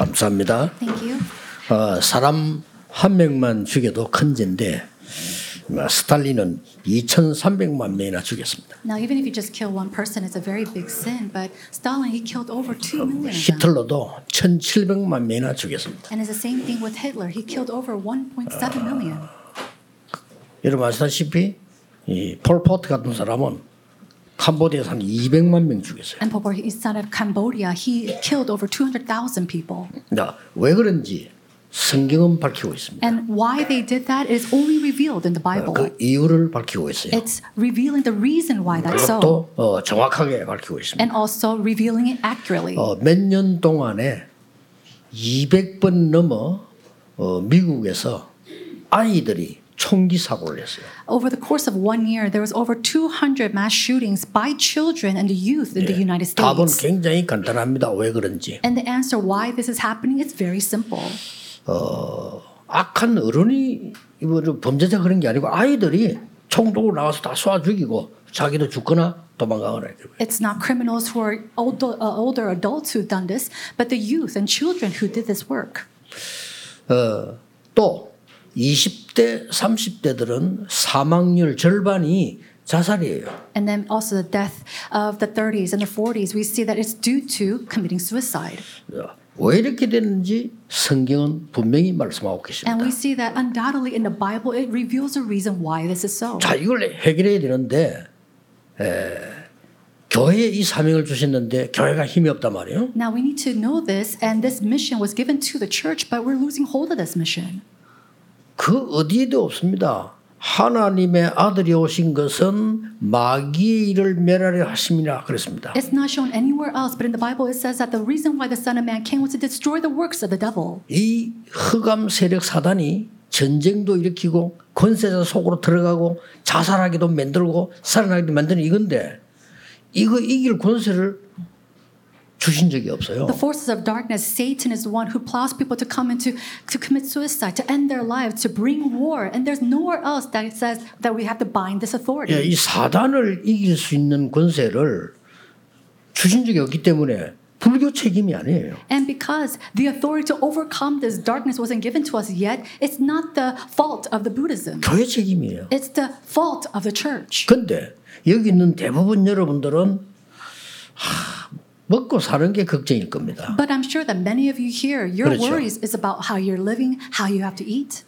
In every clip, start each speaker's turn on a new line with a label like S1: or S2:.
S1: 감사합니다.
S2: Thank you.
S1: 어, 사람 한 명만 죽여도 큰 죄인데 어, 스탈린은 2,300만 명이나 죽였습니다.
S2: Now, even if you just kill one person, it's a very big sin. But Stalin, he killed over two million of them.
S1: 히틀러도 1,700만 명이나 죽였습니다.
S2: And it's the same thing with Hitler. He killed over 1.7 million.
S1: 여러분 아시다시피 이 폴포트 같은 사람은 캄보디아에서 한 200만 명 죽였어요.
S2: And Pol Pot, he's out of Cambodia. He killed over 200,000 people.
S1: 자, 왜 그런지 성경은 밝히고 있습니다.
S2: And why they did that is only revealed in the Bible.
S1: 그 이유를 밝히고 있어요.
S2: It's revealing the reason why that's so.
S1: 그것도 어, 정확하게 밝히고 있습니다.
S2: And also revealing it accurately.
S1: 어, 몇년 동안에 200번 넘어 어, 미국에서 아이들이 총기 사고를 했어요.
S2: Over the course of one year, there was over 200 mass shootings by children and youth in the United
S1: 답은
S2: States.
S1: 굉장히 간단합니다. 왜 그런지.
S2: And the answer why this is happening is very simple.
S1: 악한 어른이 이거 좀 범죄자 그런 게 아니고 아이들이 총 들고 나와서 다 쏴 죽이고 자기도 죽거나 도망가거나.
S2: It's not criminals who are older, uh, older adults who've done this, but the youth and children who did this work.
S1: 또 20대, 30대들은 사망률 절반이 자살이에요.
S2: And then also the death of the 30s and the 40s, we see that it's due to committing suicide.
S1: 왜 이렇게 되는지 성경은 분명히 말씀하고
S2: And
S1: 계십니다.
S2: we see that undoubtedly in the Bible, it reveals the reason why this is so.
S1: 자, 이걸 해결해야 되는데 에, 교회에 이 사명을 주셨는데 교회가 힘이 없단 말이에요.
S2: Now we need to know this, and this mission was given to the church, but we're losing hold of this mission.
S1: 그 어디에도 없습니다. 하나님의 아들이 오신 것은 마귀의 일을 멸하려 하심이라 그랬습니다.
S2: It's not shown anywhere else, but in the Bible it says that the reason why the Son of Man came was to destroy the works of the devil.
S1: 이 흑암 세력 사단이 전쟁도 일으키고 권세자 속으로 들어가고 자살하기도 만들고 살아나기도 만드는 이건데 이거 이길 권세를 주신 적이 없어요.
S2: The forces of darkness, Satan is the one who plows people to come into to commit suicide, to end their lives, to bring war. And there's nowhere else that it says that we have to bind this authority.
S1: 예, 이 사단을 이길 수 있는 권세를 주신 적이 없기 때문에 불교 책임이 아니에요.
S2: And because the authority to overcome this darkness wasn't given to us yet, it's not the fault of the Buddhism.
S1: 교회 책임이에요.
S2: It's the fault of the church.
S1: 근데 여기 있는 대부분 여러분들은 하, 먹고 사는 게 걱정일 겁니다.
S2: But I'm sure that many of you here, your
S1: 그렇죠.
S2: worries is about how you're living, how you have to eat.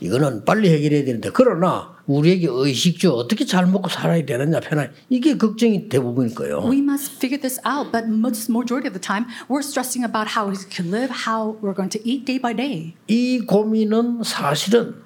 S1: 이거는 빨리 해결해야 되는데 그러나 우리에게 의식주 어떻게 잘 먹고 살아야 되느냐 편한 이게 걱정이 대부분일 거예요.
S2: We must figure this out, but most majority of the time, we're stressing about how we can live, how we're going to eat day by day.
S1: 이 고민은 사실은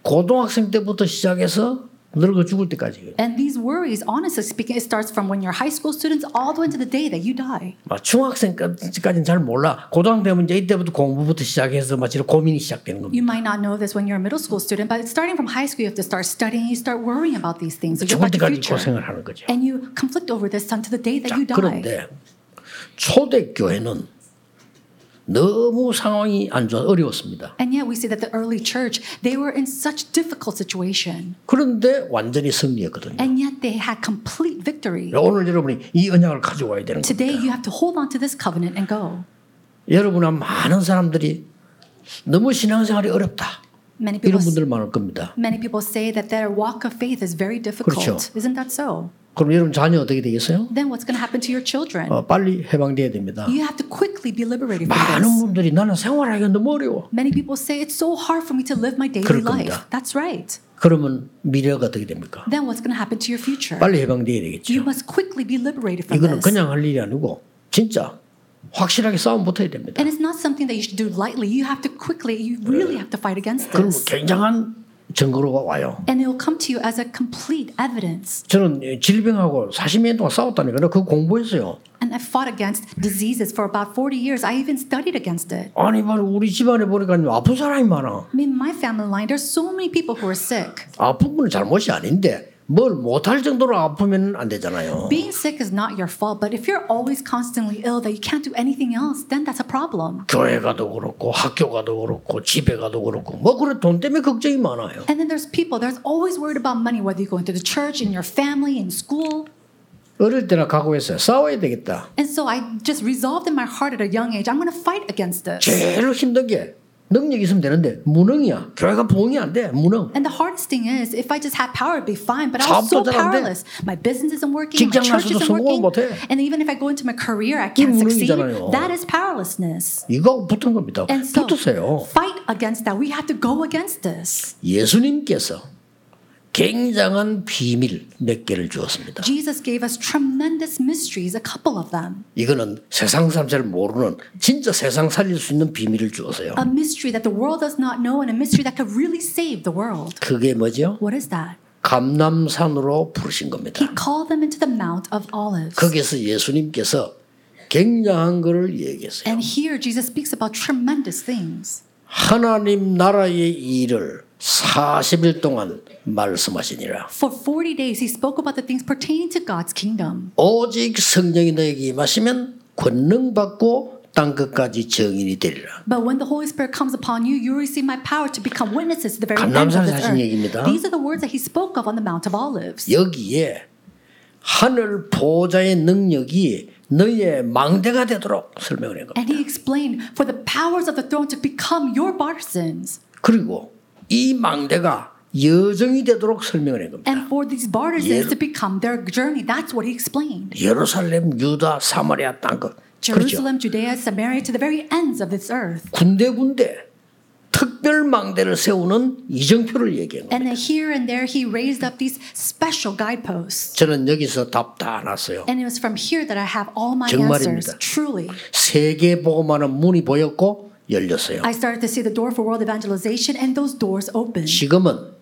S1: 고등학생 때부터 시작해서 늙어 죽을 때까지.
S2: And these worries, honestly speaking, it starts from when you're high school students all the way to the day that you die.
S1: 막 중학생까지는 잘 몰라. 고등학교 되면 이제 이때부터 공부부터 시작해서 막 이런 고민이 시작되는 겁니다.
S2: You might not know this when you're a middle school student, but starting from high school, you have to start studying, you start worrying about these things,
S1: 죽을 때까지. 고생을 하는 거죠.
S2: And you conflict over this until the day that
S1: 자,
S2: you die.
S1: 그런데 초대 교회는 너무 상황이 안 좋아 어려웠습니다.
S2: And yet we see that the early church, they were in such difficult situation.
S1: 그런데 완전히 승리했거든요.
S2: And yet they had complete victory.
S1: 오늘 여러분이 이 언약을 가지고 와야 되는
S2: Today
S1: 겁니다.
S2: you have to hold on to this covenant and go.
S1: 여러분은 많은 사람들이 너무 신앙생활이 어렵다.
S2: Many people
S1: 이런 분들 많을 겁니다.
S2: many people say that their walk of faith is very difficult.
S1: 그렇죠.
S2: Isn't that so?
S1: 그럼 여러분 자녀 어떻게 되겠어요?
S2: Then what's going to happen to your children?
S1: 어, 빨리 해방돼야 됩니다.
S2: You have to quickly be liberated from
S1: 많은
S2: this.
S1: 분들이 나는 생활하기가 너무 어려워.
S2: Many people say it's so hard for me to live my daily life. That's right.
S1: 그러면 미래가 어떻게 됩니까?
S2: Then what's going to happen to your future?
S1: 빨리 해방돼야
S2: You
S1: 되겠죠.
S2: must quickly be liberated from
S1: 이거는
S2: this.
S1: 그냥 할 일이 아니고 진짜 확실하게 싸움 붙어야 됩니다.
S2: And it's not something that you should do lightly. You have to quickly, you really have to fight against
S1: 그럼
S2: this.
S1: 굉장한 증거로가 와요.
S2: And it will come to you as a complete evidence.
S1: 저는 질병하고 40년 동안 싸웠다니까요. 그거 공부했어요.
S2: And I fought against diseases for about 40 years. I even studied against it.
S1: 아니, 뭐 우리 집안에 보니까 아픈 사람이 많아.
S2: I mean, my family line, there's so many people who are sick.
S1: 아픈 건 잘못이 아닌데 뭘 못할 정도로 아프면 안 되잖아요.
S2: Being sick is not your fault, but if you're always constantly ill that you can't do anything else, then that's a problem.
S1: 교회 가도 그렇고 학교 가도 그렇고 집에 가도 그렇고 뭐 그래 돈 때문에 걱정이 많아요.
S2: And then there's people, there's always worried about money, whether you go into the church, in your family, in school.
S1: 어릴 때나 각오했어요. 싸워야 되겠다.
S2: And so I just resolved in my heart at a young age, I'm going to fight against this.
S1: 제일 힘든 게 능력이 있으면 되는데 무능이야. 교회가 부흥이 안 돼. 무능.
S2: And the hardest thing is, if I just had power, it'd be fine. But I was so powerless. My business isn't working. My church isn't working.
S1: 못 해.
S2: And even if I go into my career, I can't succeed. That is powerlessness.
S1: 이거 붙은 겁니다.
S2: And so,
S1: 붙으세요.
S2: fight against that. We have to go against this.
S1: 예수님께서 굉장한 비밀 몇 개를 주었습니다.
S2: Jesus gave us tremendous mysteries, a couple of them.
S1: 이거는 세상 사람 잘 모르는 진짜 세상 살릴 수 있는 비밀을 주었어요.
S2: A mystery that the world does not know and a mystery that could really save the world.
S1: 그게 뭐죠?
S2: What is that?
S1: 감남산으로 부르신
S2: He
S1: 겁니다.
S2: called them into the Mount of Olives.
S1: 거기서 예수님께서 굉장한 것을 얘기했어요.
S2: And here Jesus speaks about tremendous things.
S1: 하나님 나라의 일을 40일 동안 말씀하시니라.
S2: For 40 days, he spoke about the things pertaining to God's kingdom.
S1: 오직 성령이 너에게 임하시면 권능 받고 땅 끝까지 증인이 되리라.
S2: But when the Holy Spirit comes upon you, you receive my power to become witnesses to the very end of this earth.
S1: 얘기입니다.
S2: These are the words that he spoke of on the Mount of Olives.
S1: 여기에 하늘 보좌의 능력이 너의 망대가 되도록 설명을 한 겁니다.
S2: And he explained for the powers of the throne to become your partisans.
S1: 그리고 이 망대가 여정이 되도록 설명을 한 겁니다.
S2: And for these partisans to become their journey. That's what he explained.
S1: 예루살렘, 유다, 사마리아 땅 것. 그렇죠.
S2: Jerusalem, Judea, Samaria, to the very ends of this earth.
S1: 군데군데 특별 망대를 세우는 이정표를 얘기한 겁니다.
S2: And here and there, he raised up these special guideposts.
S1: 저는 여기서 답다 났어요.
S2: And it was from here that I have all my
S1: 정말입니다.
S2: answers. Truly.
S1: 세계 보고만은 문이 보였고 열렸어요.
S2: I started to see the door for world evangelization, and those doors opened.
S1: 지금은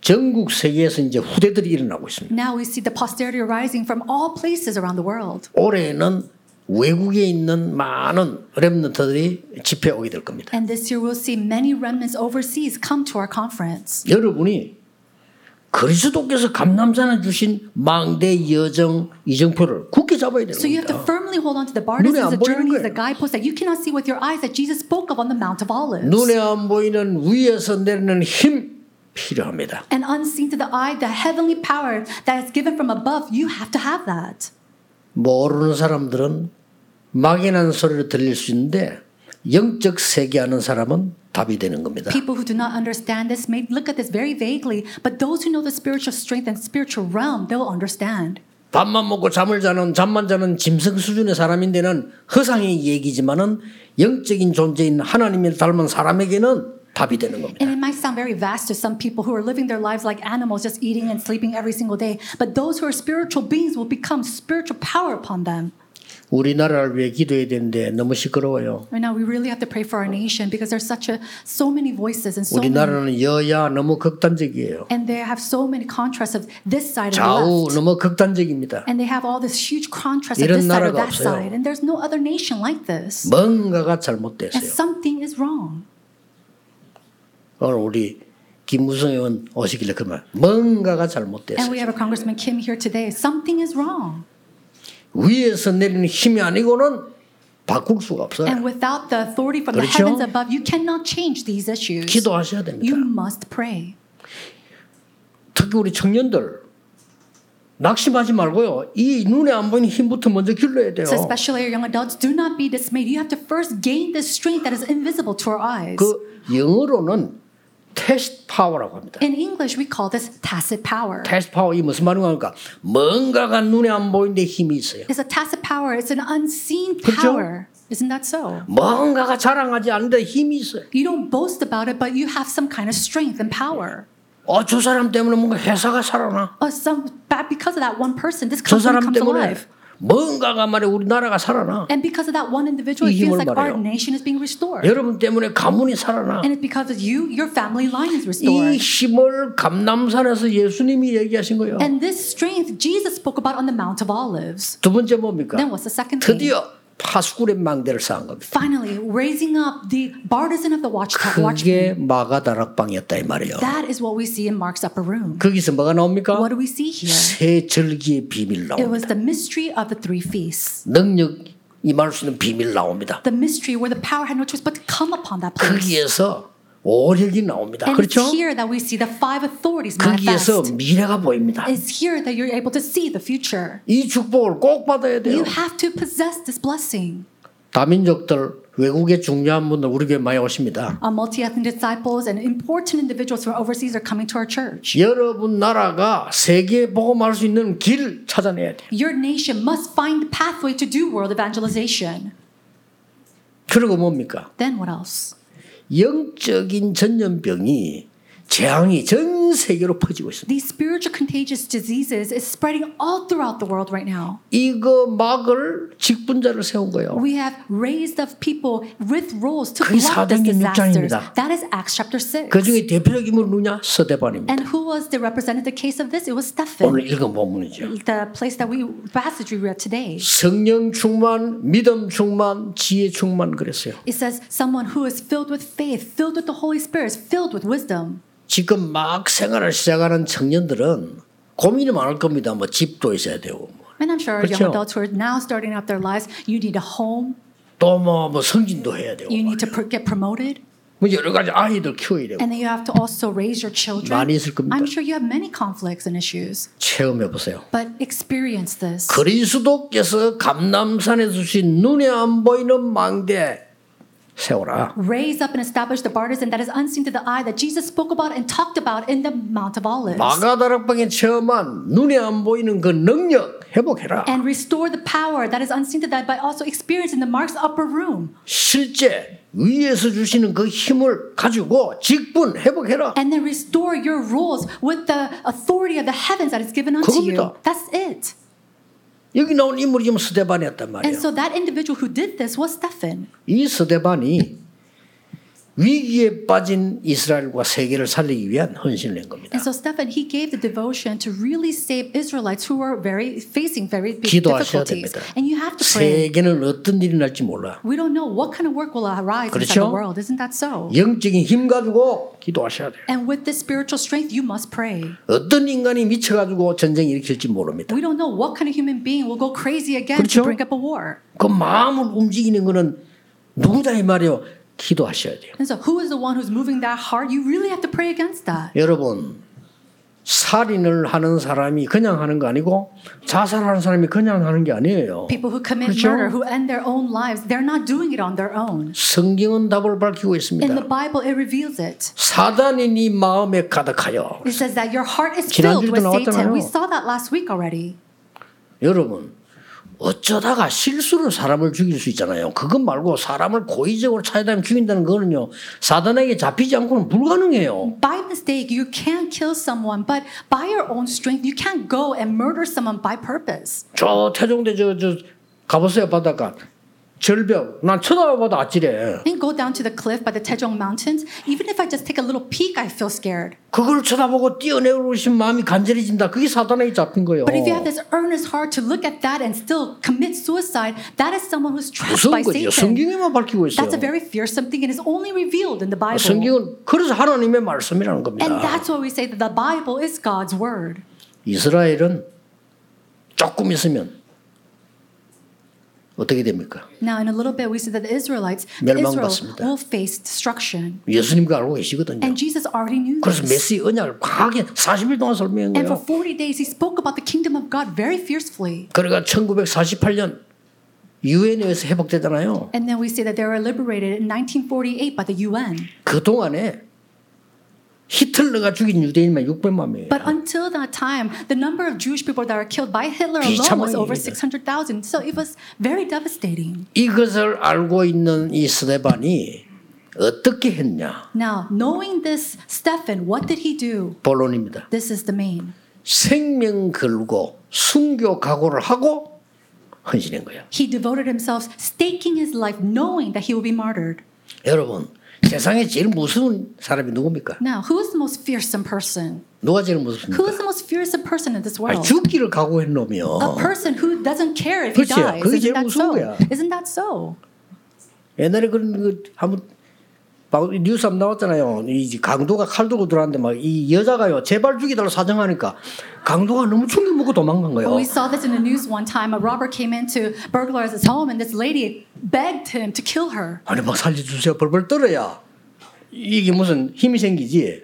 S1: 전국 세계에서 이제 후대들이 일어나고 있습니다.
S2: Now we see the posterity arising from all places around the world.
S1: 올해는 외국에 있는 많은 렘넌트들이 집회에 오게 될 겁니다.
S2: And this year we'll see many remnants overseas come to our conference.
S1: 여러분이 그리스도께서 감남산에 주신 망대 여정 이정표를 굳게 잡아야 되는
S2: So you have to
S1: 겁니다.
S2: firmly hold on to the partisans,
S1: 안
S2: the
S1: 거예요.
S2: the guideposts that you cannot see with your eyes that Jesus spoke of on the Mount of Olives.
S1: 눈에 안 보이는 위에서 내리는 힘 필요합니다.
S2: And unseen to the eye, the heavenly power that is given from above, you have to have that.
S1: 모르는 사람들은 막연한 소리를 들릴 수 있는데 영적 세계 아는 사람은 답이 되는 겁니다.
S2: People who do not understand this may look at this very vaguely, but those who know the spiritual strength and spiritual realm, they'll understand.
S1: 밥만 먹고 잠을 자는 잠만 자는 짐승 수준의 사람인데는 허상의 얘기지만은 영적인 존재인 하나님을 닮은 사람에게는 답이 되는 겁니다.
S2: And it might sound very vast to some people who are living their lives like animals, just eating and sleeping every single day. But those who are spiritual beings will become spiritual power upon them.
S1: 우리나라를 위해 기도해야 되는데 너무 시끄러워요.
S2: Right now, we really have to pray for our nation because there's such a so many voices and so
S1: 우리나라는 여야 너무 극단적이에요.
S2: and they have so many contrasts of this side and
S1: 좌우
S2: left,
S1: 너무 극단적입니다.
S2: and they have all this huge contrast of this side or that
S1: 없어요.
S2: side, and there's no other nation like this.
S1: 뭔가가
S2: And
S1: 잘못됐어요.
S2: something is wrong.
S1: 오늘 우리 김무성 의원 오시길래 그만 뭔가가
S2: And
S1: 잘못됐어요.
S2: we have a Congressman Kim here today. Something is wrong.
S1: 위에서 내리는 힘이 아니고는 바꿀 수가 없어요.
S2: And without the authority from the
S1: 그렇죠?
S2: heavens above, you cannot change these issues.
S1: 기도하셔야 됩니다.
S2: You must pray.
S1: 특히 우리 청년들 낙심하지 말고요. 이 눈에 안 보이는 힘부터 먼저 길러야 돼요.
S2: So especially our young adults, do not be dismayed. You have to first gain this strength that is invisible to our eyes.
S1: 그 영어로는 테스트 파워라고 합니다.
S2: In English, we call this tacit power.
S1: 테스트 파워 이 무슨 말인가? 뭔가가 눈에 안 보이는데 힘이 있어요.
S2: It's a tacit power. It's an unseen
S1: 그렇죠?
S2: power. Isn't that so?
S1: 뭔가가 자랑하지 않는데 힘이 있어요.
S2: You don't boast about it, but you have some kind of strength and power.
S1: 어, 저 사람 때문에 뭔가 회사가 살아나.
S2: Oh, some, because of that one person, this
S1: 저
S2: company comes alive.
S1: 뭔가가 말이야 우리나라가 살아나.
S2: And because of that one individual,
S1: 이
S2: it feels like our
S1: 말해요.
S2: nation is being restored.
S1: 여러분 때문에 가문이 살아나.
S2: And it's because of you, your family line is
S1: 이
S2: restored.
S1: 힘을 감남산에서 예수님이 얘기하신 거예요.
S2: And this strength Jesus spoke about on the Mount of Olives.
S1: 두 번째 뭡니까?
S2: Then what's the second thing?
S1: 드디어 파수꾼의 망대를 쌓은 겁니다.
S2: Finally, raising up the partisan of the watchtower.
S1: 그게
S2: watchman.
S1: 마가 다락방이었다 이 말이에요.
S2: That is what we see in Mark's upper room.
S1: 거기서 뭐가 나옵니까?
S2: What do we see here?
S1: 새 절기의 비밀
S2: It
S1: 나옵니다.
S2: was the mystery of the three feasts.
S1: 능력 임할 수 있는 비밀 나옵니다.
S2: The mystery where the power had no choice but to come upon that place.
S1: 거기에서 오력이 나옵니다.
S2: And
S1: 그렇죠?
S2: it's here that we see the five authorities
S1: 거기에서
S2: manifest.
S1: 미래가 보입니다.
S2: It's here that you're able to see the future.
S1: 이 축복을 꼭 받아야 돼요.
S2: You have to possess this blessing.
S1: 다민족들 외국에 중요한 분들 우리 교회 많이 오십니다.
S2: Our multi-ethnic disciples and important individuals from overseas are coming to our church.
S1: 여러분 나라가 세계에 복음할 수 있는 길 찾아내야 돼요.
S2: Your nation must find the pathway to do world evangelization.
S1: 그리고 뭡니까?
S2: Then what else?
S1: 영적인 전염병이 재앙이 전 세계로 퍼지고 있습니다.
S2: These spiritual contagious diseases is spreading all throughout the world right now.
S1: 이거 막을 직분자를 세운 거예요.
S2: We have raised up people with roles to block this.
S1: 6장입니다.
S2: That is Acts chapter 6.
S1: 그 중에 대표적 인물 누냐? 서대반입니다.
S2: And who was the representative case of this? It was Stephen.
S1: 오늘 읽은 본문이죠.
S2: The place that we passage we read today.
S1: 성령 충만, 믿음 충만, 지혜 충만 그랬어요.
S2: It says someone who is filled with faith, filled with the Holy Spirit, filled with wisdom.
S1: 지금 막 생활을 시작하는 청년들은 고민이 많을 겁니다. 뭐 집도 있어야 되고
S2: And I'm sure
S1: 그렇죠.
S2: young adults who are now starting out their lives, you need a home,
S1: 또뭐 뭐 성진도 해야 되고
S2: you need to get promoted,
S1: 뭐 여러 가지 아이들 키워야 되고
S2: and then you have to also raise your children.
S1: 많이 있을 겁니다.
S2: I'm sure you have many conflicts and issues,
S1: 체험해 보세요.
S2: but experience this.
S1: 그리스도께서 감남산에 주신 눈에 안 보이는 망대 세워라.
S2: Raise up and establish the partisan that is unseen to the eye that Jesus spoke about and talked about in the Mount of Olives.
S1: 마가다락방에 체험한 눈에 안 보이는 그 능력 회복해라.
S2: And restore the power that is unseen to the eye, but also experience in the Mark's upper room.
S1: 실제 위에서 주시는 그 힘을 가지고 직분 회복해라.
S2: And then restore your rules with the authority of the heavens that is given unto you.
S1: 그겁니다.
S2: That's it.
S1: 여기 나온 인물이 지금 스데반이었단
S2: And
S1: 말이에요.
S2: so that individual who did this was Stephen.
S1: 이 스데반이 위기에 빠진 이스라엘과 세계를 살리기 위한 헌신을 낸 겁니다.
S2: And so Stephen, he gave the devotion to really save Israelites who were very facing very big
S1: 기도하셔야
S2: difficulties.
S1: 됩니다.
S2: And you have to pray.
S1: 세계는 어떤 일이 날지 몰라.
S2: We don't know what kind of work will arise
S1: 그렇죠?
S2: the world. Isn't that so?
S1: 영적인 힘 가지고 기도하셔야 돼요.
S2: And with this spiritual strength, you must pray.
S1: 어떤 인간이 미쳐 가지고 전쟁 일으킬지 모릅니다.
S2: We don't know what kind of human being will go crazy again
S1: 그렇죠?
S2: to bring up a war.
S1: 그 마음을 움직이는 거는 누구다 이 말이요. 기도하셔야 돼요.
S2: And so, who is the one who's moving that heart? You really have to pray against that.
S1: 여러분 살인을 하는 사람이 그냥 하는 거 아니고 자살하는 사람이 그냥 하는 게 아니에요.
S2: People who commit
S1: 그렇죠?
S2: murder, who end their own lives, they're not doing it on their own.
S1: 성경은 답을 밝히고
S2: In
S1: 있습니다.
S2: the Bible, it reveals it.
S1: 사단이 네 마음에 가득하여.
S2: It says that your heart is filled with Satan.
S1: 나왔잖아요.
S2: We saw that last week already.
S1: 여러분 어쩌다가 실수로 사람을 죽일 수 있잖아요. 그것 말고 사람을 고의적으로 찾아다니면 죽인다는 거는요. 사단에게 잡히지 않고는 불가능해요.
S2: By mistake, you can kill someone, but by your own strength, you can't go and murder someone by purpose.
S1: 저 태종대 저, 저 가보세요 바닷가. 절벽. 난 쳐다봐도 아찔해.
S2: And go down to the cliff by the Taejong Mountains. Even if I just take a little peek, I feel scared.
S1: 그걸 쳐다보고 뛰어내고 싶은 마음이 간절해진다. 그게 사단에게 잡힌 거예요.
S2: But if you have this earnest heart to look at that and still commit suicide, that is someone who's trapped by. Satan.
S1: 성경에만 밝히고 있어요.
S2: That's a very fearsome thing and is only revealed in the Bible.
S1: 성경은 그래서 하나님의 말씀이라는 겁니다.
S2: And that's why we say that the Bible is God's word.
S1: 이스라엘은 조금 있으면 어떻게 됩니까?
S2: Now, in a little bit, we see that the Israelites, Israel
S1: 멸망받습니다.
S2: will face destruction.
S1: 예수님도 알고 계시거든요.
S2: And Jesus already knew
S1: 그래서
S2: this.
S1: 메시 언약을 과하게 40일 동안 설명한
S2: And for
S1: 거예요.
S2: 40 days, he spoke about the kingdom of God very fiercely.
S1: 그러니까 1948년 유엔에서 회복되잖아요.
S2: And then we see that they were liberated in 1948 by the UN.
S1: 그 동안에 히틀러가 죽인 유대인만 600만 명이에요.
S2: But until that time, the number of Jewish people that were killed by Hitler alone was over
S1: 비참한
S2: 600,000. So it was very devastating.
S1: 이것을 알고 있는 이 스데반이 어떻게 했냐?
S2: Now, knowing this, Stephen, what did he do?
S1: 본론입니다.
S2: This is the main.
S1: 생명 걸고 순교 각오를 하고 헌신한 거예요.
S2: He devoted himself, staking his life, knowing that he will be martyred.
S1: 여러분 세상에 제일 무서운 사람이 누굽니까?
S2: Now, who is the most fearsome person?
S1: 누가 제일
S2: Who
S1: 무섭습니까?
S2: is the most fearsome person in this
S1: 아니,
S2: world?
S1: 죽기를 각오한
S2: A
S1: 놈이요.
S2: person who doesn't care if he
S1: 그렇죠.
S2: dies.
S1: 그게
S2: Isn't
S1: 제일
S2: that
S1: 무서운
S2: so?
S1: 거야.
S2: Isn't that so?
S1: 옛날에 그런 그 한번 방- 뉴스 한번 나왔잖아요. 이 강도가 칼 들고 들어왔는데 막 이 여자가요 제발 죽이달라 사정하니까 강도가 너무 충격 먹고 도망간 거예요.
S2: We saw this in the news one time. A robber came in to burglarize his home, and this lady begged him to kill her.
S1: 아니 막 살려주세요 벌벌 떨어야 이게 무슨 힘이 생기지.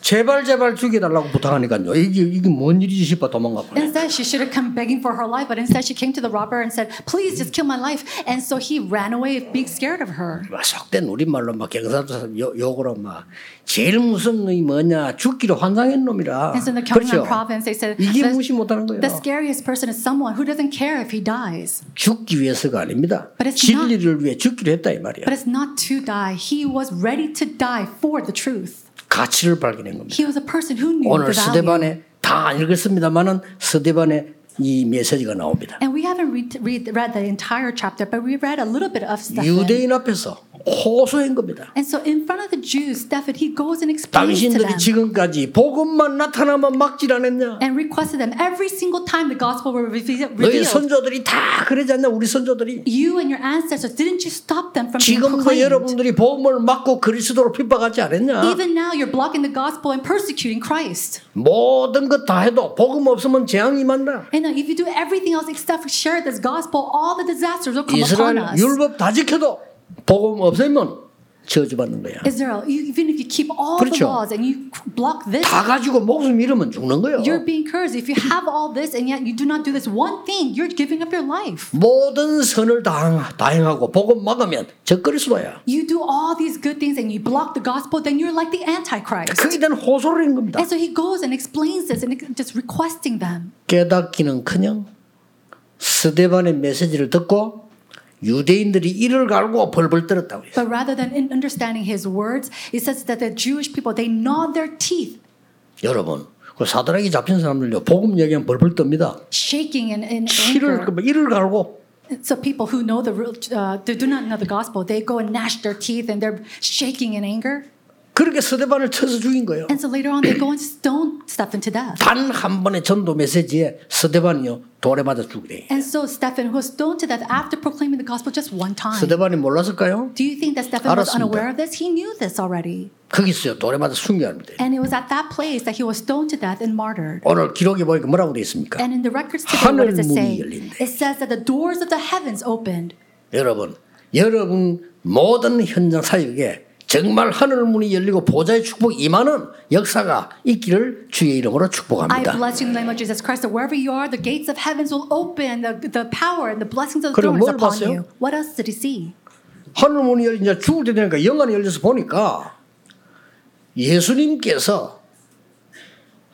S1: 제발 제발 죽여달라고 부탁하니까요. 이게 이게 뭔 일이지 싶어 도망가 버려.
S2: Instead, she should have come begging for her life, but instead she came to the robber and said, "Please, just kill my life." And so he ran away, being scared of her.
S1: 막 속된 우리 말로 막 경상도 욕으로 막 제일 무서운 놈이 뭐냐 죽기로 환상한 놈이라.
S2: And so in the
S1: 그렇죠.
S2: Gyeongnam province, they said
S1: 이게 무시 못하는 거예요.
S2: the scariest person is someone who doesn't care if he dies.
S1: 죽기 위해서가 아닙니다. 진리를 위해 죽기로 했다 이 말이야.
S2: But it's not to die. He was ready to die for the truth.
S1: 가치를 발견한 겁니다.
S2: He was a person who knew
S1: 오늘. 스데반에 다안 읽었습니다만은 스데반에 이 메시지가 나옵니다.
S2: And we haven't read, read, read the entire chapter, but we read a little bit of Stephen.
S1: 유대인 앞에서 호소한 겁니다.
S2: And so in front of the Jews, Stephen, he goes and explains to
S1: 당신들이
S2: them
S1: 지금까지 복음만 나타나면 막질 않았냐?
S2: and requested them every single time the gospel were revealed.
S1: 너희 선조들이 다 그러지 않냐? 우리 선조들이
S2: you and your ancestors, didn't you stop them from being
S1: 지금도
S2: proclaimed?
S1: 여러분들이 복음을 막고 그리스도로 핍박하지 않았냐?
S2: Even now, you're blocking the gospel and persecuting Christ.
S1: 모든 것 다 해도 복음 없으면 재앙이 만다.
S2: And now, if you do everything else except share this gospel, all the disasters will come upon
S1: 이스라엘
S2: us.
S1: 율법 다 지켜도 복음 없으면 저주받는 거야.
S2: Israel, even if you keep all the
S1: 그렇죠.
S2: laws and you block this,
S1: 다 가지고 목숨 잃으면 죽는 거예요.
S2: you're being cursed. If you have all this and yet you do not do this one thing, you're giving up your life.
S1: 모든 선을 다, 다 행하고 복음 막으면 적그리스도야.
S2: You do all these good things and you block the gospel, then you're like the Antichrist.
S1: 그게 대한 호소를 한 겁니다.
S2: And so he goes and explains this and just requesting them.
S1: 깨닫기는커녕 스데반의 메시지를 듣고 유대인들이 이를 갈고 벌벌 떨었다고 했어요.
S2: But rather than in understanding his words, it says that the Jewish people they gnawed their teeth,
S1: 여러분, 그 사드락이 잡힌 사람들요 복음 얘기하면 벌벌 떱니다.
S2: shaking in, in
S1: 이를
S2: anger.
S1: 이를 갈고
S2: So people who know the real, uh, they do not know the gospel, they go and gnash their teeth and they're shaking in anger.
S1: 그렇게 스데반을 쳐서 죽인 거예요.
S2: And so later on, they go and stone Stephen to death.
S1: 단 한 번의 전도 메시지에 스데반이요 돌에 맞아 죽으래.
S2: And so Stephen was stoned to death after proclaiming the gospel just one time.
S1: 스데반이 몰랐을까요?
S2: Do you think that Stephen was
S1: 알았습니다.
S2: unaware of this? He knew this already.
S1: 거기서요 돌에 맞아 순교합니다.
S2: And it was at that place that he was stoned to death and martyred.
S1: 오늘 기록에 보니까 뭐라고 되어 있습니까?
S2: And in the records today, what does it
S1: 하늘
S2: say?
S1: 문이 열린대.
S2: It says that the doors of the heavens opened.
S1: 여러분, 여러분 모든 현장 사역에 정말 하늘 문이 열리고 보좌의 축복 임하는 역사가 있기를 주의 이름으로
S2: I
S1: 축복합니다.
S2: bless you in the name of Jesus Christ that wherever you are, the gates of heavens will open, the, the power and the blessings of the throne is
S1: 뭘
S2: upon
S1: 봤어요?
S2: you. What else did he see?
S1: 하늘 문이 열리 이제 죽을 때 되니까 영안이 열려서 보니까 예수님께서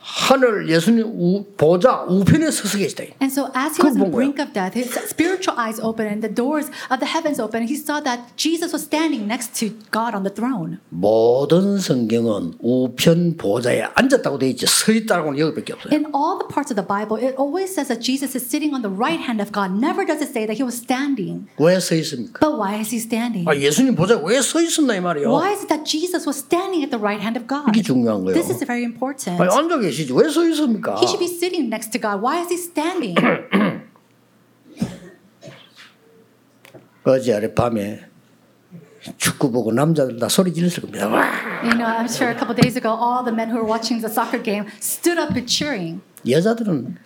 S1: 하늘 예수님 우, 보좌 우편에 서서 계시다.
S2: And so as he
S1: 그걸
S2: was on
S1: 본
S2: the
S1: 거야.
S2: brink of death, his spiritual eyes opened and the doors of the heavens opened. And he saw that Jesus was standing next to God on the throne.
S1: 모든 성경은 우편 보좌에 앉았다고 돼 있지 서 있다고는 여기밖에 없어요.
S2: In all the parts of the Bible, it always says that Jesus is sitting on the right hand of God. Never does it say that he was standing.
S1: 왜 서 있습니까?
S2: But why is he standing?
S1: 아, 예수님 보좌에 왜 서 있었나 이 말이요.
S2: Why is it that Jesus was standing at the right hand of God?
S1: 이게 중요한 거예요.
S2: This is very important.
S1: 아니, 앉아 계시 지 왜 서 있습니까?
S2: He should be sitting next to God. Why is he standing?
S1: 어제 아랫밤에 축구 보고 남자들 다 소리 질렀을 겁니다. 와!
S2: You know, I'm sure a couple days ago, all the men who were watching the soccer game stood up and cheering.
S1: 여자들은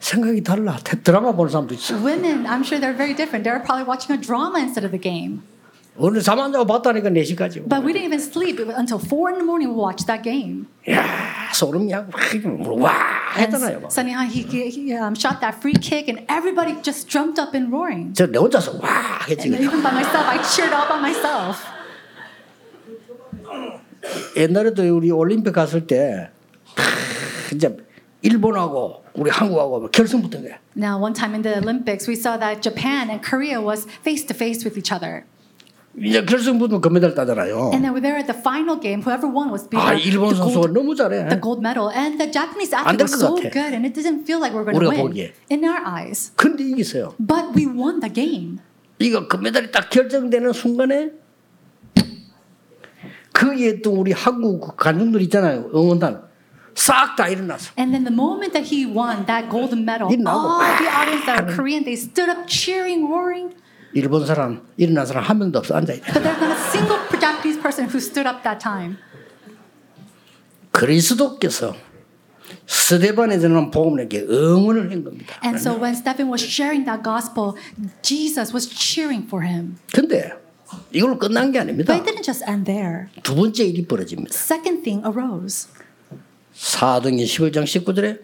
S1: 생각이 달라. 태- 드라마 보는 사람도 있어.
S2: Women, I'm sure they're very different. They're probably watching a drama instead of the game.
S1: 오늘 잠 안 자고 봤다니까 4시까지.
S2: But we didn't even sleep until 4 in the morning we watched that game.
S1: 야 소름이 야, 와
S2: And
S1: 했잖아요. 막.
S2: Sonny Han, he, he um, shot that free kick and everybody just jumped up and roaring.
S1: 저내 혼자서 와 했지.
S2: And even by myself, I cheered all by myself.
S1: 옛날에도 우리 올림픽 갔을 때 이제 일본하고 우리 한국하고 결승 붙은 거야.
S2: Now, one time in the Olympics, we saw that Japan and Korea was face to face with each other.
S1: 이제 결승 붙으면 금메달 따잖아요.
S2: And then we there at the final game, whoever won was being
S1: 아
S2: the,
S1: 일본 선수가
S2: gold,
S1: 너무 잘해.
S2: the gold medal. And the Japanese
S1: 안
S2: athlete
S1: 될
S2: was
S1: 것
S2: so
S1: 같아.
S2: good, and it didn't feel like we were going to win
S1: 보기에.
S2: in our eyes.
S1: 근데 이겼어요.
S2: But we won the game.
S1: 이거 금메달이 딱 결정되는 순간에 거기에 또 우리 한국 관중들 있잖아요. 응원단 싹 다 일어났어.
S2: And then the moment that he won that golden medal, all the audience that are Korean, they stood up cheering, roaring.
S1: 일본 사람 일어난 사람 한 명도 없어 앉아 있다.
S2: But there's not a single Japanese person who stood up that time.
S1: 그리스도께서 스데반에 전한 복음에게 응원을 한 겁니다.
S2: And so when Stephen was sharing that gospel, Jesus was cheering for him.
S1: 근데 이걸로 끝난 게 아닙니다.
S2: But it didn't just end there.
S1: 두 번째 일이 벌어집니다.
S2: Second thing arose.
S1: 사도행전 11장 19절에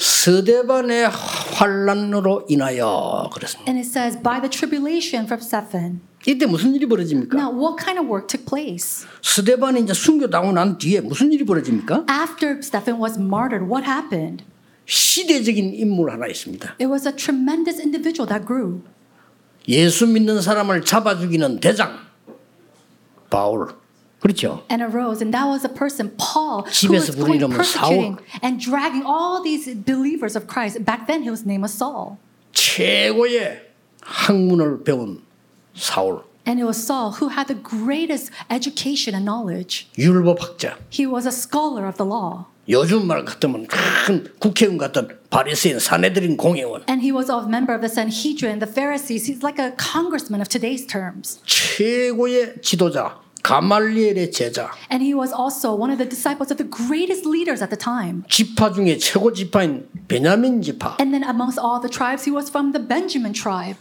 S1: 스데반의 환란으로 인하여 그랬습니다.
S2: And it says, by the tribulation from Stephen.
S1: 이때 무슨 일이 벌어집니까?
S2: Now, what kind of work took place?
S1: 스데반이 이제 순교당하고 난 뒤에 무슨 일이 벌어집니까?
S2: After Stephen was martyred, what happened?
S1: 시대적인 인물 하나 있습니다.
S2: It was a tremendous individual that grew.
S1: 예수 믿는 사람을 잡아 죽이는 대장 바울. 그렇죠?
S2: and arose, and that was a person, Paul, who
S1: 집에서
S2: was going
S1: 부르는 이름은
S2: persecuting and dragging all these believers of Christ. Back then, his name was Saul,
S1: 최고의 학문을 배운 사울.
S2: and it was Saul who had the greatest education and knowledge.
S1: 율법학자.
S2: He was a scholar of the law,
S1: 요즘 말 같으면 큰 국회의원 같은 바리새인 사내들인 공회원.
S2: and he was a member of the Sanhedrin, the Pharisees. He's like a congressman of today's terms,
S1: 최고의 지도자 가말리엘의 제자.
S2: and he was also one of the disciples of the greatest leaders at the time.
S1: 지파 중에 최고 지파인 베냐민 지파.
S2: And then amongst all the tribes, he was from the Benjamin tribe.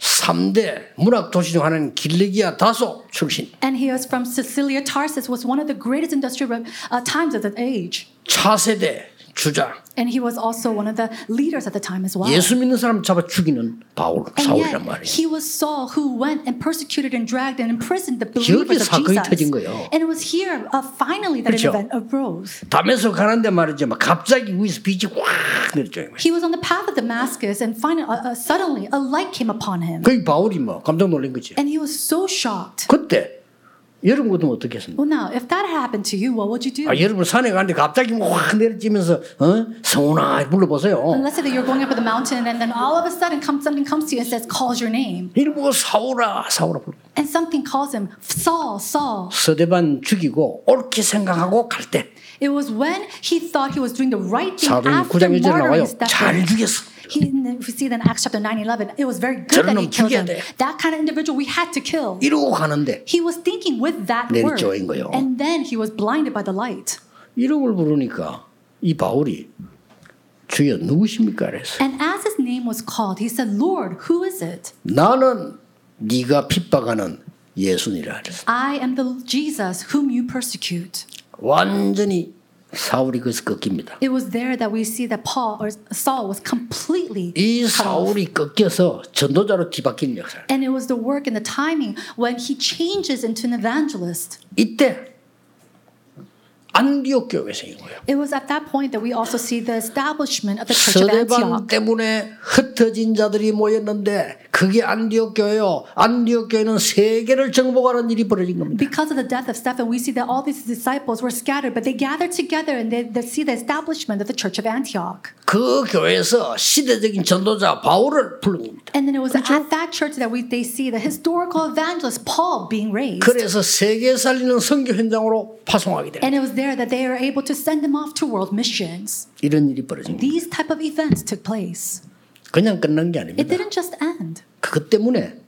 S1: 3대 문학 도시 중 하나는 길리기아 다소 출신.
S2: And he was from Sicilia. Tarsus was one of the greatest industrial uh, times of the age.
S1: 차세대 주자.
S2: And he was also one of the leaders at the time as well.
S1: 예수 믿는 사람 잡아 죽이는 바울
S2: And
S1: 사울이란
S2: yet,
S1: 말이에요.
S2: he was Saul who went and persecuted and dragged and imprisoned the believers of
S1: 사건이
S2: Jesus.
S1: 터진 거예요.
S2: And it was here, uh, finally, that
S1: 그렇죠.
S2: an event arose.
S1: 담에서 가는데 말이죠. 막 갑자기 위에서 빛이 확 내렸죠.
S2: He was on the path of Damascus, and finally, uh, uh, suddenly, a light came upon him.
S1: 거기 바울이 뭐 깜짝 놀란 거지.
S2: And he was so shocked.
S1: 그때 여러분 같으면 어떻게 했습니까?
S2: Well, now, if that happened to you, what would you do?
S1: 아, 여러분 산에 가는데 갑자기 뭐확 내려지면서 어? 성훈아 불러보세요.
S2: And let's say that you're going up the mountain, and then all of a sudden, come, something comes to you and says, calls your name.
S1: 이러고 사울아 사울아 불러.
S2: And something calls him, Saul, Saul.
S1: 서대반 죽이고 옳게 생각하고 갈 때
S2: It was when he thought he was doing the right thing after
S1: 9장 1절 나와요.
S2: martyring
S1: 잘
S2: Stephen.
S1: 죽였어.
S2: He, we see that in Acts chapter 9 11. It was very good
S1: 저런
S2: that he
S1: 놈
S2: killed
S1: 죽여야
S2: him.
S1: 돼.
S2: That kind of individual we had to kill.
S1: 이러고 가는데
S2: He was thinking with that word.
S1: 내리쬐인 거예요.
S2: And then he was blinded by the light.
S1: 이름을 부르니까 이 바울이 주여 누구십니까? 그래서
S2: And as his name was called, he said, Lord, who is it?
S1: 나는 네가 핍박하는 예수니라 그랬어.
S2: I am the Jesus whom you persecute.
S1: 완전히 사울이 거기서 꺾입니다.
S2: It was there that we see that Paul or Saul was completely
S1: 이
S2: cut off.
S1: 사울이 꺾여서 전도자로 뒤바뀐 역사.
S2: And it was the work and the timing when he changes into an evangelist.
S1: 이때 안디옥 교회 생긴 거예요.
S2: It was at that point that we also see the establishment of the church of Antioch.
S1: 때문에 흩어진 자들이 모였는데 그게 안디옥 교회요. 안디옥 교회는 세계를 정복하는 일이 벌어진 겁니다.
S2: Because of the death of Stephen, we see that all these disciples were scattered, but they gathered together and they, they see the establishment of the church of Antioch.
S1: 그 교회에서 시대적인 전도자 바울을 부른 겁니다.
S2: And then it was at that church that we they see the historical evangelist Paul being raised.
S1: 그래서 세계 살리는 선교 현장으로 파송하게 돼요.
S2: And it was there that they were able to send them off to world missions.
S1: 이런 일이 벌어진.
S2: These type of events took place.
S1: 그냥 끝난 게
S2: It
S1: 아닙니다.
S2: didn't just end.
S1: 그것 때문에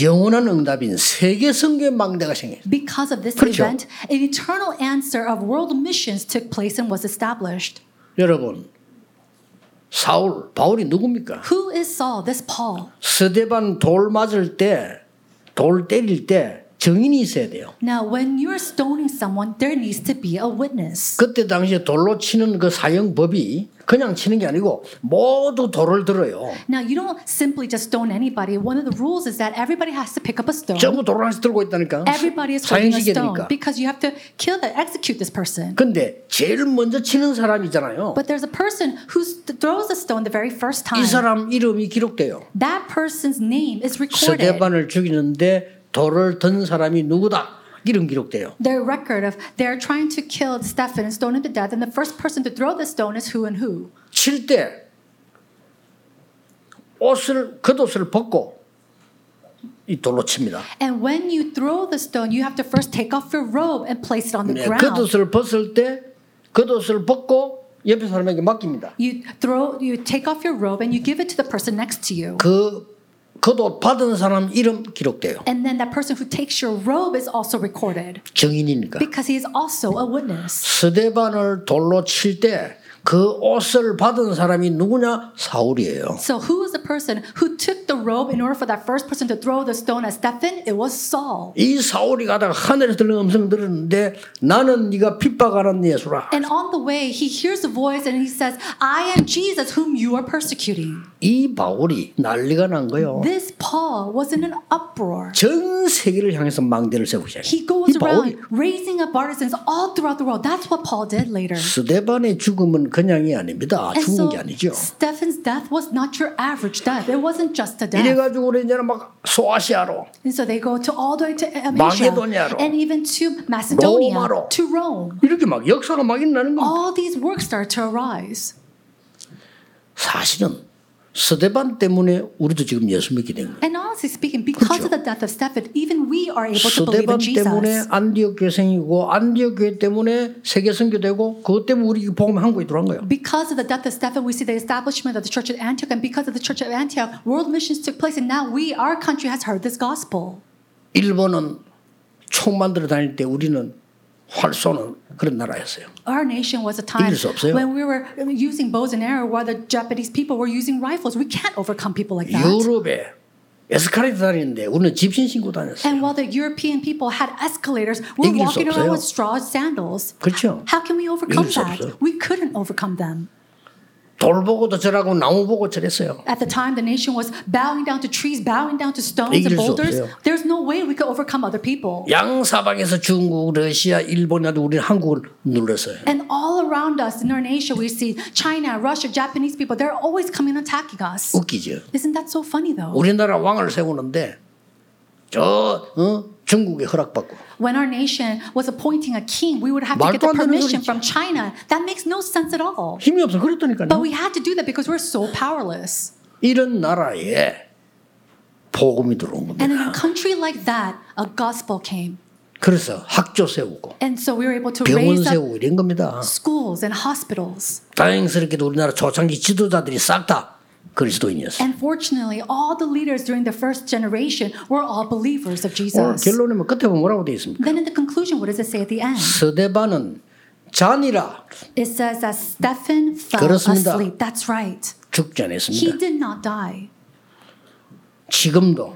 S1: 영원한 응답인 세계 선교의 망대가 생겨요.
S2: Because of this
S1: 그렇죠.
S2: event, an eternal answer of world missions took place and was established.
S1: 여러분, 사울, 바울이 누굽니까?
S2: Who is Saul? This Paul.
S1: 스데반 돌 맞을 때, 돌 때릴 때 증인이 있어야 돼요.
S2: Now, when you're stoning someone, there needs to be a witness.
S1: 그때 당시에 돌로 치는 그 사형법이 그냥 치는 게 아니고 모두 돌을 들어요.
S2: Now, you don't simply just stone anybody. One of the rules is that everybody has to pick up a stone.
S1: 전부 돌을 하나씩 들고 있다니까.
S2: Everybody is holding a stone because you have to kill the execute this person.
S1: 근데 제일 먼저 치는 사람이잖아요.
S2: But there's a person who throws a stone the very first
S1: 이
S2: time.
S1: 사람 이름이 기록돼요.
S2: That person's name is recorded.
S1: 스데반을 죽이는데 돌을 든 사람이 누구다. 이름 기록돼요.
S2: Their record of they're trying to kill Stephen and stone him to death, and the first person to throw the stone is who and who.
S1: 칠때 옷을 겉옷을 벗고 이 돌로 칩니다.
S2: And when you throw the stone, you have to first take off your robe and place it on the
S1: 네,
S2: ground.
S1: 겉옷을 벗을 때 겉옷을 벗고 옆에 사람에게 맡깁니다.
S2: You throw, you take off your robe and you give it to the person next to you.
S1: 그 겉옷 받은 사람 이름 기록돼요.
S2: And then that person who takes your robe is also recorded
S1: 증인이니까.
S2: because he is also a witness.
S1: 스데반을 돌로 칠때 그 옷을 받은 사람이 누구냐? 사울이에요.
S2: So who was the person who took the robe in order for that first person to throw the stone at Stephen? It was Saul.
S1: 이 사울이 가다가 하늘에서 들는 음성 들었는데 나는 네가 핍박하는 예수라.
S2: And on the way, he hears a voice and he says, I am Jesus whom you are persecuting.
S1: 이 바울이 난리가 난 거요.
S2: This Paul was in an uproar.
S1: 전 세계를 향해서 망대를 세우기 시작해요.
S2: He goes around raising up partisans all throughout the world. That's what Paul did later.
S1: 스데반의 죽음은 그냥이 아닙니다. 죽은 게 아니죠.
S2: Stephen's death was not your average death. It wasn't just a death.
S1: 이래가지고 우리 이제는 막 소아시아로
S2: And so they go to all the way to Asia
S1: 마게도냐로,
S2: and even to Macedonia,
S1: 로마로.
S2: to Rome.
S1: 이렇게 막 역사가 막 일어나는 겁니다.
S2: All these works start to arise.
S1: 사실은 스데반 때문에 우리도 지금 예수 믿게 된 거예요.
S2: And honestly speaking, because of the death of Stephen, even we are able to believe
S1: 스데반
S2: in
S1: 때문에
S2: Jesus.
S1: 안디옥 교회 생기고 안디옥 교회 때문에 세계 선교되고 그것 때문에 우리 복음 한국에 들어간 거예요.
S2: Because of the death of Stephen, we see the establishment of the church at Antioch, and because of the church at Antioch, world missions took place, and now we, our country, has heard this gospel.
S1: 일본은 총 만들어 다닐 때 우리는 활 쏘는 그런 나라였어요.
S2: Our nation was a time
S1: 이길 수 없어요.
S2: when we were using bows and arrows, while the Japanese people were using rifles. We can't overcome people like that.
S1: 유럽에 에스카레이터 다니는데 우리는 집신 신고 다녔어요.
S2: And while the European people had escalators, we're
S1: 이길 수
S2: walking around
S1: 없어요.
S2: with straw sandals.
S1: 그렇죠.
S2: How can we overcome
S1: 이길 수
S2: that?
S1: 없어요.
S2: We couldn't overcome them.
S1: 돌 보고도 절하고 나무 보고 절했어요.
S2: At the time, the nation was bowing down to trees, bowing down to stones and
S1: 수
S2: boulders. There's no way we could overcome other people.
S1: 양 사방에서 중국, 러시아, 일본이라도 우리는 한국을 눌렀어요.
S2: And all around us in our nation, we see China, Russia, Japanese people. They're always coming attacking us.
S1: 웃기죠.
S2: Isn't that so funny, though?
S1: 우리나라 왕을 세우는데 저 어? 중국에 허락받고
S2: When our nation was appointing a king, we would have to get
S1: 말도
S2: the
S1: 안 되는
S2: permission
S1: 소리지.
S2: from China. That makes no sense at all.
S1: 힘이 없어 그랬다니까요.
S2: But we had to do that because we're so powerless.
S1: 이런 나라에 복음이 들어온 겁니다.
S2: And in a country like that, a gospel came.
S1: 그래서 학교 세우고
S2: And so we were able to
S1: 병원
S2: raise up
S1: 세우고 이런 겁니다.
S2: schools and hospitals.
S1: 다행스럽게도 우리나라 초창기 지도자들이 싹 다 그리스도인이었어요.
S2: And fortunately, all the leaders during the first generation were all believers of
S1: 오늘
S2: Jesus.
S1: 결론에 뭐 끝에 보면 뭐라고 되어 있습니까?
S2: Then in the conclusion, what does it say at the end?
S1: 스데반은 잔이라
S2: It says that Stephen fell
S1: 그렇습니다.
S2: asleep. That's right.
S1: 죽지
S2: He
S1: 않았습니다.
S2: did not die.
S1: 지금도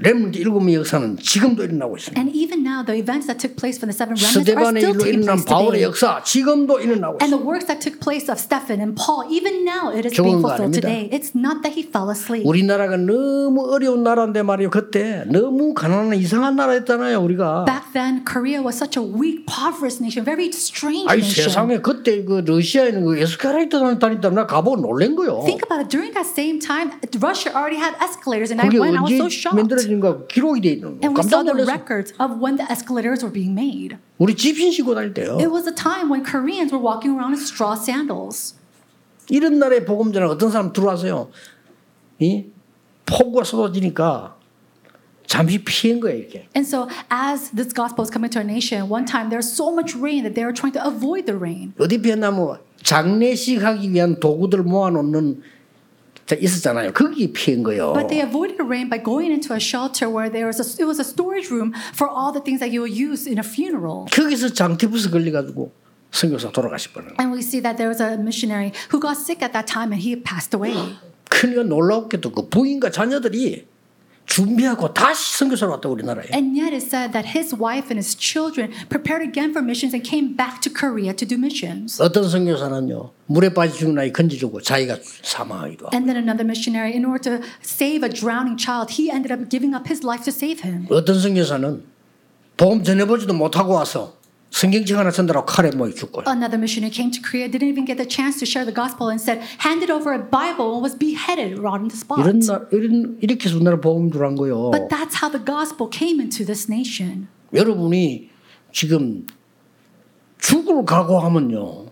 S1: 렘넌트 일곱의 역사는 지금도 일어나고 있습니다.
S2: And even now, the events that took place from the seven remnants are
S1: 스데반의
S2: still taking place
S1: 바울의
S2: today.
S1: 역사 지금도 일어나고
S2: And
S1: 있습니다.
S2: the works that took place of Stephen and Paul, even now, it is being
S1: 거
S2: fulfilled today. It's not that he fell asleep.
S1: 우리나라가 너무 어려운 나라인데 말이에요. 그때 너무 가난한 이상한 나라였잖아요. 우리가.
S2: Back then, Korea was such a weak, impoverished nation, very strange
S1: 아니
S2: nation.
S1: 세상에 그때 그 러시아에는 그 에스카레이터 다녔다 나 가보고 놀란 거요.
S2: Think about it. During that same time, Russia already had escalators, and I went. I was so
S1: 언제
S2: shocked.
S1: 만들어진가 기록이 돼 있는 거.
S2: And we saw the records of when the escalators were being made.
S1: 우리 집신 신고 다닐 때요.
S2: It was a time when Koreans were walking around in straw sandals.
S1: 이런 나라에 복음 전에 어떤 사람 들어와서요. 이 폭우가 쏟아지니까 잠시 피한 거예요 이렇게.
S2: And so, as this gospel is coming to our nation, one time there was so much rain that they were trying to avoid the rain.
S1: 어디 피했냐면 장례식 하기 위한 도구들 모아놓는 자, 있었잖아요. 거기 피한 거예요.
S2: But they avoided the rain by going into a shelter where there was a, it was a storage room for all the things that you will use in a funeral.
S1: 거기서 장티푸스 걸려가지고 선교사 뻔한 거예요.
S2: And we see that there was a missionary who got sick at that time and he passed away.
S1: 그러니까 놀랍게도 그 부인과 자녀들이 준비하고 다시 선교사로 왔다 우리나라에.
S2: And yet it said that his wife and his children prepared again for missions and came back to Korea to do missions.
S1: 어떤 선교사는요 물에 빠져 죽는 아이 건져주고 자기가 사망하기도 하고
S2: And then another missionary, in order to save a drowning child, he ended up giving up his life to save him.
S1: 어떤 선교사는 보험 전해보지도 못하고 와서 성경책 하나 전달하고 칼에 뭐 죽고
S2: Another missionary came to Korea, didn't even get the chance to share the gospel, and said, handed over a Bible and was beheaded right on the spot.
S1: 이런 나 이런 이렇게 해서 우리나라 복음 들어간 거요.
S2: But that's how the gospel came into this nation.
S1: 여러분이 지금 죽을 각오하면요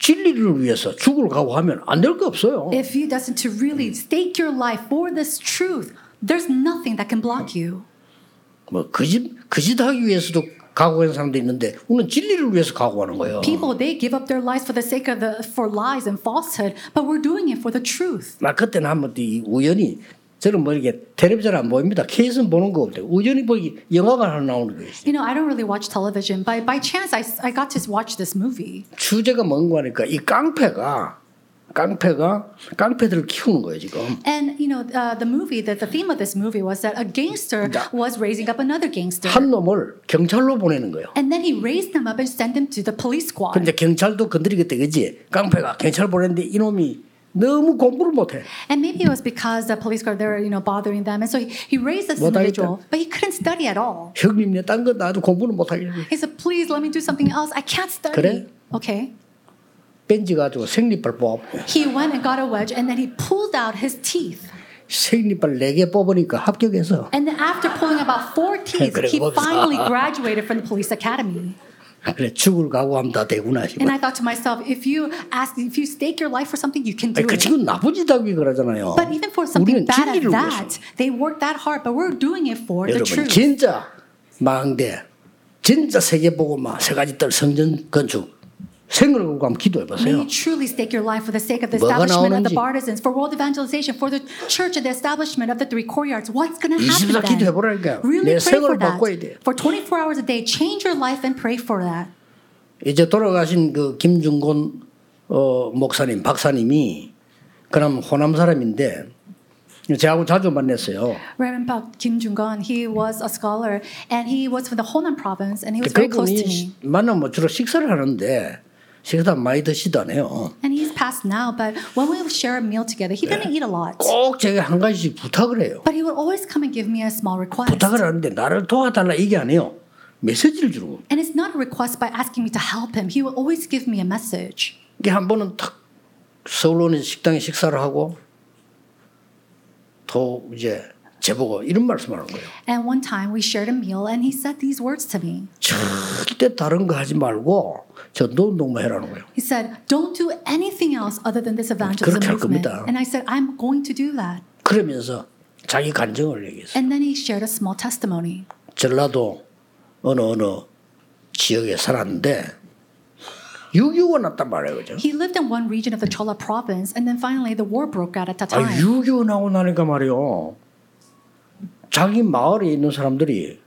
S1: 진리를 위해서 죽을 각오하면 안 될 거 없어요.
S2: If you doesn't to really stake your life for this truth, there's nothing that can block you.
S1: 뭐 거짓 거짓하기 위해서도 각오하는 사람도 있는데 우리는 진리를 위해서 각오하는 거예요.
S2: People they give up their lives for the sake of the for lies and falsehood, but we're doing it for the truth.
S1: 나 그때는 한번 이 우연히 저는 뭐 이렇게 텔레비전 안 보입니다. 케이스는 보는 거 없대요. 우연히 보기 영화가 하나 나오는 거예요.
S2: You know, I don't really watch television. By by chance, I, I got to watch this movie.
S1: 주제가 뭔가 하니까 이 깡패가 깡패가 깡패들을 키우는 거예요 지금.
S2: And you know, uh, the movie, the, the theme of this movie was that a gangster was raising up another gangster.
S1: 한 놈을 경찰로 보내는 거예요.
S2: And then he raised them up and sent them to the police squad.
S1: 근데 경찰도 건드리겠다 그지? 깡패가 경찰 보냈는데 이 놈이 너무 공부를 못해.
S2: And maybe it was because the police guard they were, you know, bothering them. And so he, he raised this individual, but he couldn't study at all.
S1: 형님네 딴거 나도 공부는 못하겠네.
S2: He said, please let me do something else. I can't study.
S1: 그래?
S2: Okay.
S1: 벤지 가지고 생리발 뽑아.
S2: He went and got a wedge and then he pulled out his teeth.
S1: 생리발 4개 뽑으니까 합격해서.
S2: And then after pulling about four teeth,
S1: 그래,
S2: he
S1: 거기서.
S2: finally graduated from the police academy.
S1: 그래 죽을 각오하면 다 되구나 싶어.
S2: And I thought to myself, if you ask, if you stake your life for something, you can do
S1: 아니, 그
S2: it.
S1: 지금 나쁜 짓 하기 그러잖아요.
S2: But even for something
S1: 우리는
S2: bad at
S1: 진리를 위해서.
S2: that, they work that hard, but we're doing it for the
S1: 여러분
S2: truth.
S1: 진짜 망대 진짜 세계 보고 막세 가지 뜰 성전 건축 생을 걸고 한번 기도해
S2: May
S1: 보세요.
S2: you truly stake your life for the sake of the
S1: 뭐가
S2: establishment of the
S1: 나오는지.
S2: partisans, for world evangelization, for the church and the establishment of the three courtyards. What's going to happen
S1: 24 기도해
S2: then?
S1: 보라니까요.
S2: Really
S1: 내
S2: pray for
S1: 생을
S2: that.
S1: 바꿔야 돼.
S2: For 24 hours a day, change your life and pray for that.
S1: 이제 돌아가신 그 김중곤 어, 목사님 박사님이 그럼 호남 사람인데 저하고 자주 만났어요.
S2: Reverend Park Kim Jung-gon, he was a scholar and he was from the Honan province and he was very close to me.
S1: 그분이 만나면 주로 식사를 하는데 식사 많이 드시다네요.
S2: And he's passed now, but when we share a meal together, he didn't eat a lot.
S1: 꼭 제가 한 가지씩 부탁을 해요.
S2: But he would always come and give me a small request.
S1: 부탁을 하는데 나를 도와달라 이게 아니에요. 메시지를 주고.
S2: And it's not a request by asking me to help him. He will always give me a message.
S1: 이게 한 번은 탁 서울 오는 식당에 식사를 하고 또 이제 제보고 이런 말씀하는 거예요.
S2: And one time we shared a meal and he said these words to me.
S1: 절대 다른 거 하지 말고 전도 운동만 해라는 거예요.
S2: He said, Don't do anything else other than this evangelism
S1: 그렇게 할
S2: movement.
S1: 겁니다.
S2: And I said, I'm going to do that.
S1: 그러면서 자기 간증을 얘기했어요.
S2: And then he shared a small testimony.
S1: 전라도 어느 어느 지역에 살았는데 6.25가 났단 말이에요. 그죠?
S2: He lived in one region of the Chola province, and then finally the war broke out at that
S1: 아,
S2: time.
S1: 6.25 나고 나니까 말이요. 자기 마을에 있는 사람들이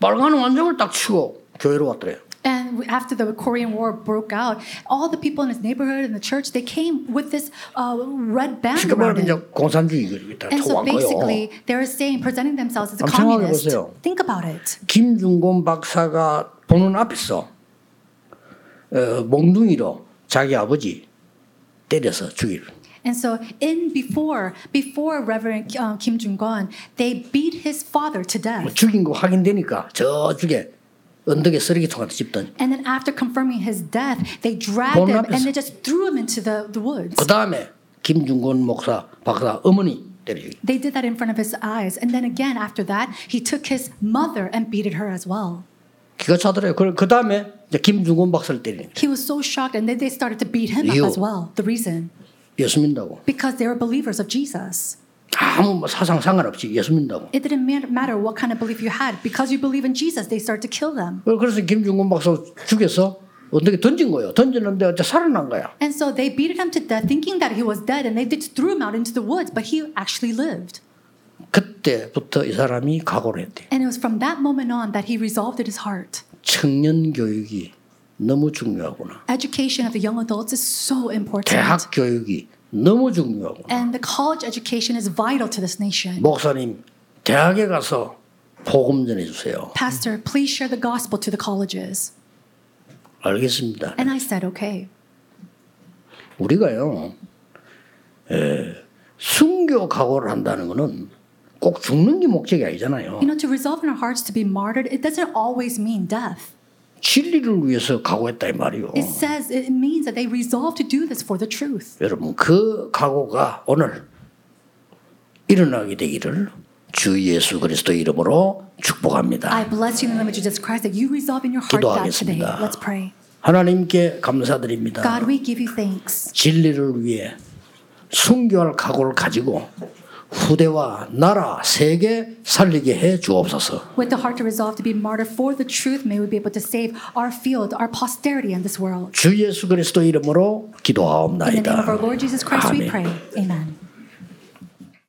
S1: 빨간 완장을 딱 치고 교회로 왔더래요.
S2: And after the Korean War broke out, all the people in his neighborhood and the church they came with this uh, red band
S1: 그러니까
S2: around
S1: 말하면 이제
S2: it.
S1: 공산주의 다
S2: And so basically, they're saying, presenting themselves as a communist. Think about it.
S1: 김중곤 박사가 보는 앞에서 어, 몽둥이로 자기 아버지 때려서 죽일.
S2: And so, in before before Reverend uh, Kim Jong Un, they beat his father to death.
S1: 죽인 거 확인되니까 저쪽에 언덕에 쓰레기통한테 집던.
S2: And then after confirming his death, they dragged
S1: 보는
S2: him
S1: 앞에서.
S2: and they just threw him into the, the woods.
S1: 그 다음에 김중곤 목사 박사 어머니 때리기.
S2: They did that in front of his eyes. And then again after that, he took his mother and beated her as well.
S1: 기가 차더래요. 그 다음에 이제 김중곤 박사를 때리는.
S2: He was so shocked and then they started to beat him
S1: 이유.
S2: up as well. The reason
S1: 예수 믿는다고.
S2: because they were believers of Jesus.
S1: 아무 뭐 사상 상관없이 예수 믿는다고.
S2: It didn't mat- matter what kind of belief you had. Because you believe in Jesus, they started to kill them.
S1: 그래서 김중곤 박사 죽여서 어떻게 던진 거예요. 던졌는데 어째 살아난 거야.
S2: And so they beat him to death, thinking that he was dead, and they just threw him out into the woods, but he actually lived.
S1: 그때부터 이 사람이 각오를 했대.
S2: And it was from that moment on that he resolved in his heart.
S1: 청년 교육이 너무 중요하구나.
S2: Education of the young adults is so important.
S1: 대학 교육이 너무 중요하구나.
S2: And the college education is vital to this nation.
S1: 목사님, 대학에 가서 복음 전해 주세요.
S2: Pastor, please share the gospel to the colleges.
S1: 알겠습니다.
S2: And I said, okay.
S1: 우리가요, 에, 순교 각오를 한다는 거는 꼭 죽는 게 목적이 아니잖아요.
S2: You know, to resolve in our hearts to be martyred, it doesn't always mean death.
S1: 진리를 위해서 각오했다 이 말이요.
S2: It says, it means that they resolve to do this for the truth.
S1: 여러분 그 각오가 오늘 일어나게 되기를 주 예수 그리스도 이름으로 축복합니다.
S2: I bless you in the name of Jesus Christ that you resolve in your heart that today. Let's pray.
S1: 하나님께 감사드립니다.
S2: God, we give you thanks.
S1: 진리를 위해 순교할 각오를 가지고 후대와 나라, 세계 살리게 해 주옵소서.
S2: With the heart to resolve to be martyred for the truth, may we be able to save our field, our posterity in this world.
S1: 주 예수 그리스도 이름으로
S2: In the name of our
S1: 기도하옵나이다.
S2: Lord Jesus Christ, we
S1: 아멘.
S2: pray. Amen.